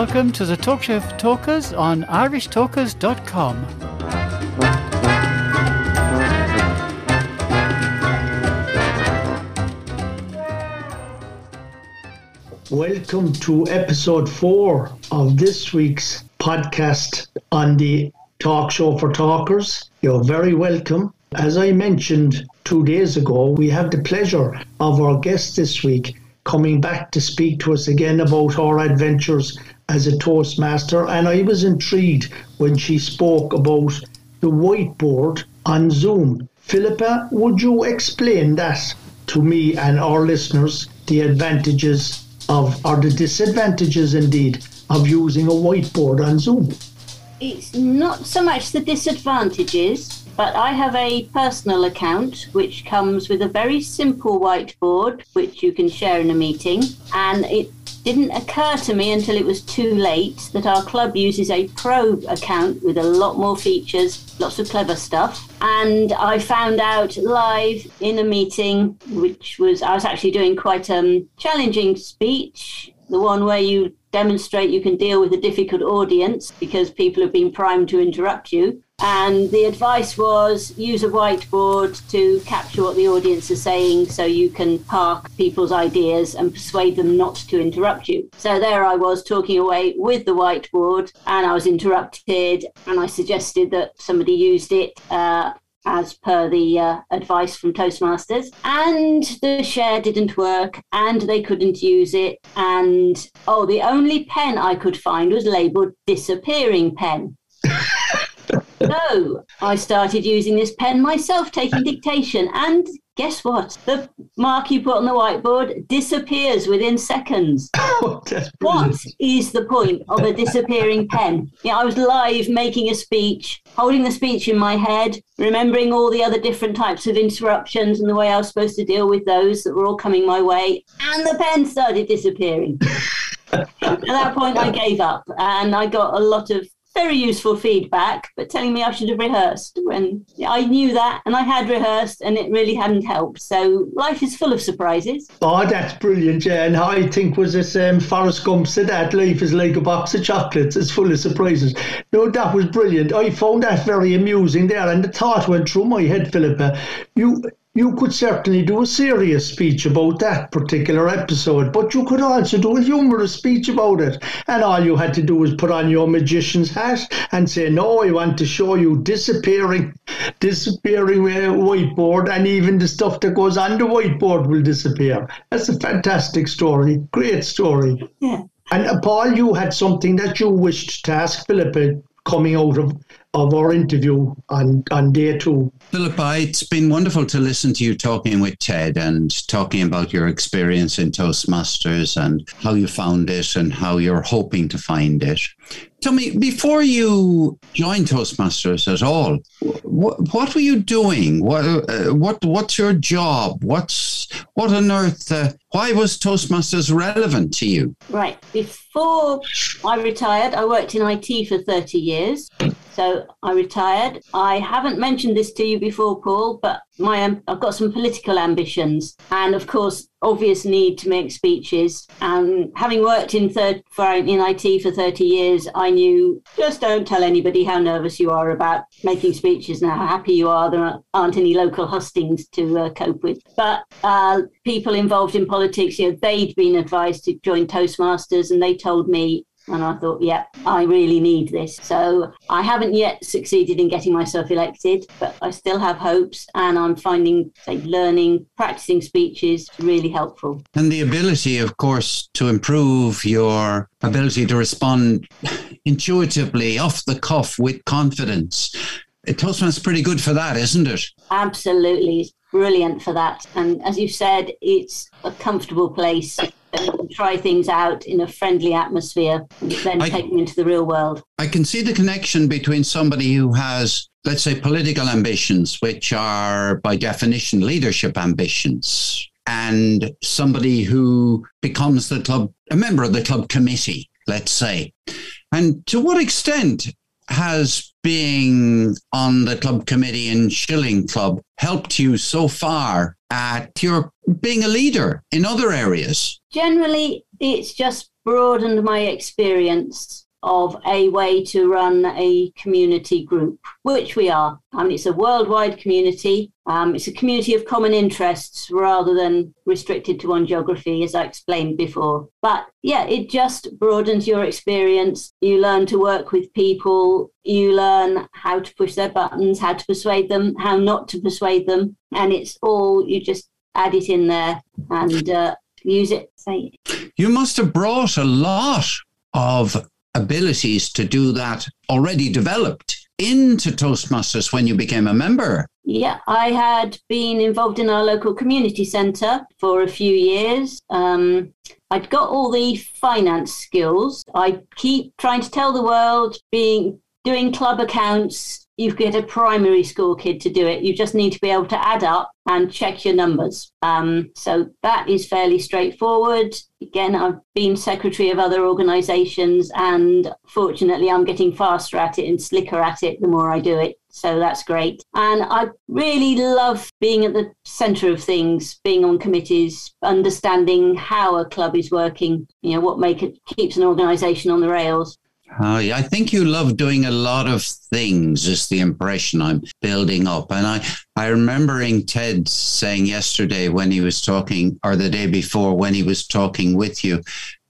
Welcome to the Talk Show for Talkers on irishtalkers.com. Welcome to episode four of this week's podcast on the Talk Show for Talkers. You're very welcome. As I mentioned two days ago, we have the pleasure of our guest this week coming back to speak to us again about our adventures as a Toastmaster. And I was intrigued when she spoke about the whiteboard on Zoom. Philippa, would you explain that to me and our listeners, the advantages of, or the disadvantages indeed, of using a whiteboard on Zoom? It's not so much the disadvantages, but I have a personal account which comes with a very simple whiteboard which you can share in a meeting. And it didn't occur to me until it was too late that our club uses a pro account with a lot more features, lots of clever stuff. And I found out live in a meeting, which was, I was actually doing quite a um, challenging speech, the one where you demonstrate you can deal with a difficult audience because people have been primed to interrupt you. And the advice was use a whiteboard to capture what the audience is saying so you can park people's ideas and persuade them not to interrupt you. So there I was talking away with the whiteboard and I was interrupted and I suggested that somebody used it. Uh, as per the uh, advice from Toastmasters. And the share didn't work and they couldn't use it. And oh, the only pen I could find was labeled disappearing pen. So I started using this pen myself, taking dictation. And guess what? The mark you put on the whiteboard disappears within seconds. Oh, What is the point of a disappearing pen? Yeah, I was live making a speech, holding the speech in my head, remembering all the other different types of interruptions and the way I was supposed to deal with those that were all coming my way, and the pen started disappearing. At that point, I gave up, and I got a lot of very useful feedback, but telling me I should have rehearsed when I knew that and I had rehearsed and it really hadn't helped. So life is full of surprises. Oh, that's brilliant, yeah. And I think was this um, Forrest Gump said that life is like a box of chocolates. It's full of surprises. No, that was brilliant. I found that very amusing there, and the thought went through my head, Philippa. You you could certainly do a serious speech about that particular episode, but you could also do a humorous speech about it. And all you had to do was put on your magician's hat and say, "No, I want to show you disappearing, disappearing uh, whiteboard, and even the stuff that goes on the whiteboard will disappear." That's a fantastic story. Great story. Yeah. And uh, Paul, you had something that you wished to ask Philippa coming out of, of our interview on, on day two. Philippa, it's been wonderful to listen to you talking with Ted and talking about your experience in Toastmasters and how you found it and how you're hoping to find it. Tell me, before you joined Toastmasters at all, what, what were you doing? What, uh, what, what's your job? What's, what on earth, uh, why was Toastmasters relevant to you? Right. Before I retired, I worked in IT for 30 years. So I retired. I haven't mentioned this to you before, Paul, but my um, I've got some political ambitions, and of course, obvious need to make speeches. And having worked in third for in IT for 30 years, I knew just don't tell anybody how nervous you are about making speeches and how happy you are. There aren't any local hustings to uh, cope with. But uh, people involved in politics, you know, they'd been advised to join Toastmasters, and they told me and I thought, yeah, I really need this. So I haven't yet succeeded in getting myself elected, but I still have hopes. And I'm finding, say, learning, practicing speeches really helpful. And the ability, of course, to improve your ability to respond intuitively, off the cuff, with confidence. Toastmasters is pretty good for that, isn't it? Absolutely. Brilliant for that. And as you said, it's a comfortable place. that you can Try things out in a friendly atmosphere then I- take them into the real world. I can see the connection between somebody who has, let's say, political ambitions, which are by definition leadership ambitions, and somebody who becomes the club, a member of the club committee, let's say. And to what extent has being on the club committee in Shilling Club helped you so far at your being a leader in other areas? Generally, it's just broadened my experience of a way to run a community group, which we are. I mean, it's a worldwide community. Um, it's a community of common interests rather than restricted to one geography, as I explained before. But yeah, it just broadens your experience. You learn to work with people. You learn how to push their buttons, how to persuade them, how not to persuade them. And it's all, you just add it in there and uh, use it. Say it. You must have brought a lot of abilities to do that already developed into Toastmasters when you became a member? Yeah, I had been involved in our local community centre for a few years. Um, I'd got all the finance skills. I keep trying to tell the world, being doing club accounts, you get a primary school kid to do it. You just need to be able to add up and check your numbers. Um, so that is fairly straightforward. Again, I've been secretary of other organisations, and fortunately, I'm getting faster at it and slicker at it the more I do it. So that's great. And I really love being at the centre of things, being on committees, understanding how a club is working, you know, what make it keeps an organisation on the rails. Uh, I think you love doing a lot of things, is the impression I'm building up. And I, I remembering Ted saying yesterday when he was talking, or the day before when he was talking with you,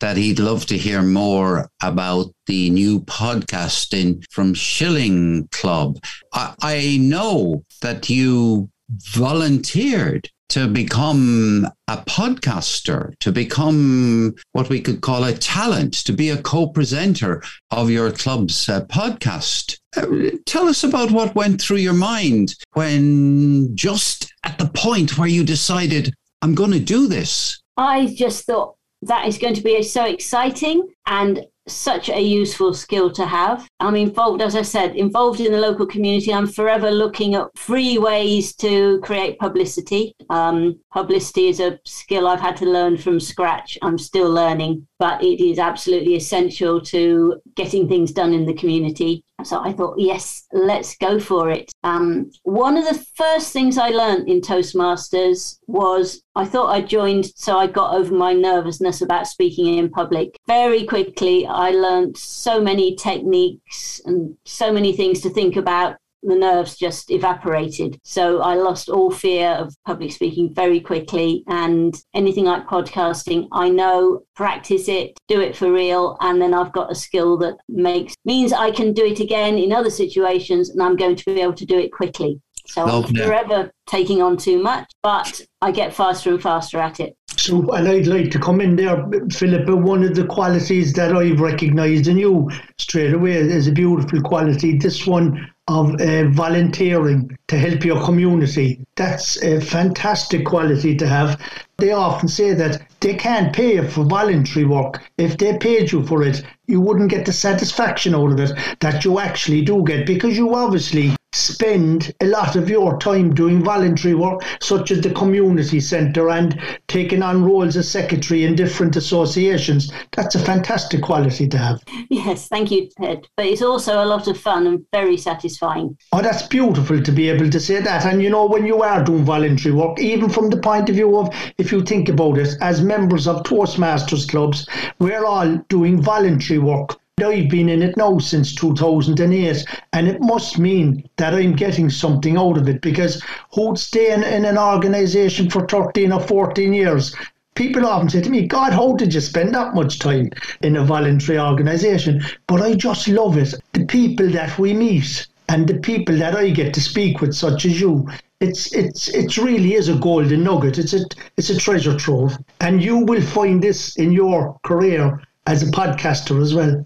that he'd love to hear more about the new podcasting from Shilling Club. I, I know that you volunteered to become a podcaster, to become what we could call a talent, to be a co presenter of your club's uh, podcast. Uh, tell us about what went through your mind when just at the point where you decided, I'm going to do this. I just thought that is going to be so exciting and such a useful skill to have. I'm involved, as I said, involved in the local community. I'm forever looking at free ways to create publicity. Um, publicity is a skill I've had to learn from scratch. I'm still learning, but it is absolutely essential to getting things done in the community. So I thought, yes, let's go for it. Um, one of the first things I learned in Toastmasters was I thought I joined, so I got over my nervousness about speaking in public. Very quickly, I learned so many techniques and so many things to think about the nerves just evaporated. So I lost all fear of public speaking very quickly. And anything like podcasting, I know, practice it, do it for real. And then I've got a skill that makes means I can do it again in other situations and I'm going to be able to do it quickly. So I'm forever taking on too much, but I get faster and faster at it. So, and I'd like to come in there, Philippa. One of the qualities that I've recognised in you straight away is a beautiful quality. This one of uh, volunteering to help your community. That's a fantastic quality to have. They often say that they can't pay for voluntary work. If they paid you for it, you wouldn't get the satisfaction out of it that you actually do get because you obviously spend a lot of your time doing voluntary work, such as the community centre and taking on roles as secretary in different associations. That's a fantastic quality to have. Yes, thank you, Ted. But it's also a lot of fun and very satisfying. Oh, that's beautiful to be able to say that. And you know, when you are doing voluntary work, even from the point of view of, if you think about it, as members of Toastmasters clubs, we're all doing voluntary work I've been in it now since 2008, and it must mean that I'm getting something out of it because who'd stay in, in an organisation for 13 or 14 years? People often say to me, God, how did you spend that much time in a voluntary organisation? But I just love it. The people that we meet and the people that I get to speak with, such as you, it's it's it really is a golden nugget. It's a it's a treasure trove, and you will find this in your career as a podcaster as well.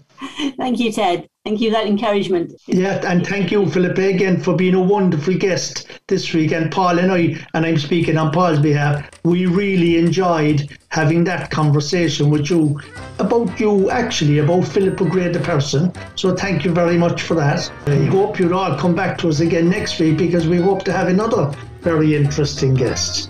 Thank you, Ted. Thank you for that encouragement. Yeah, and thank you, Philippa, again for being a wonderful guest this week. And Paul and I, and I'm speaking on Paul's behalf, we really enjoyed having that conversation with you about you, actually, about Philippa Gray, the person. So thank you very much for that. I hope you'll all come back to us again next week because we hope to have another very interesting guest.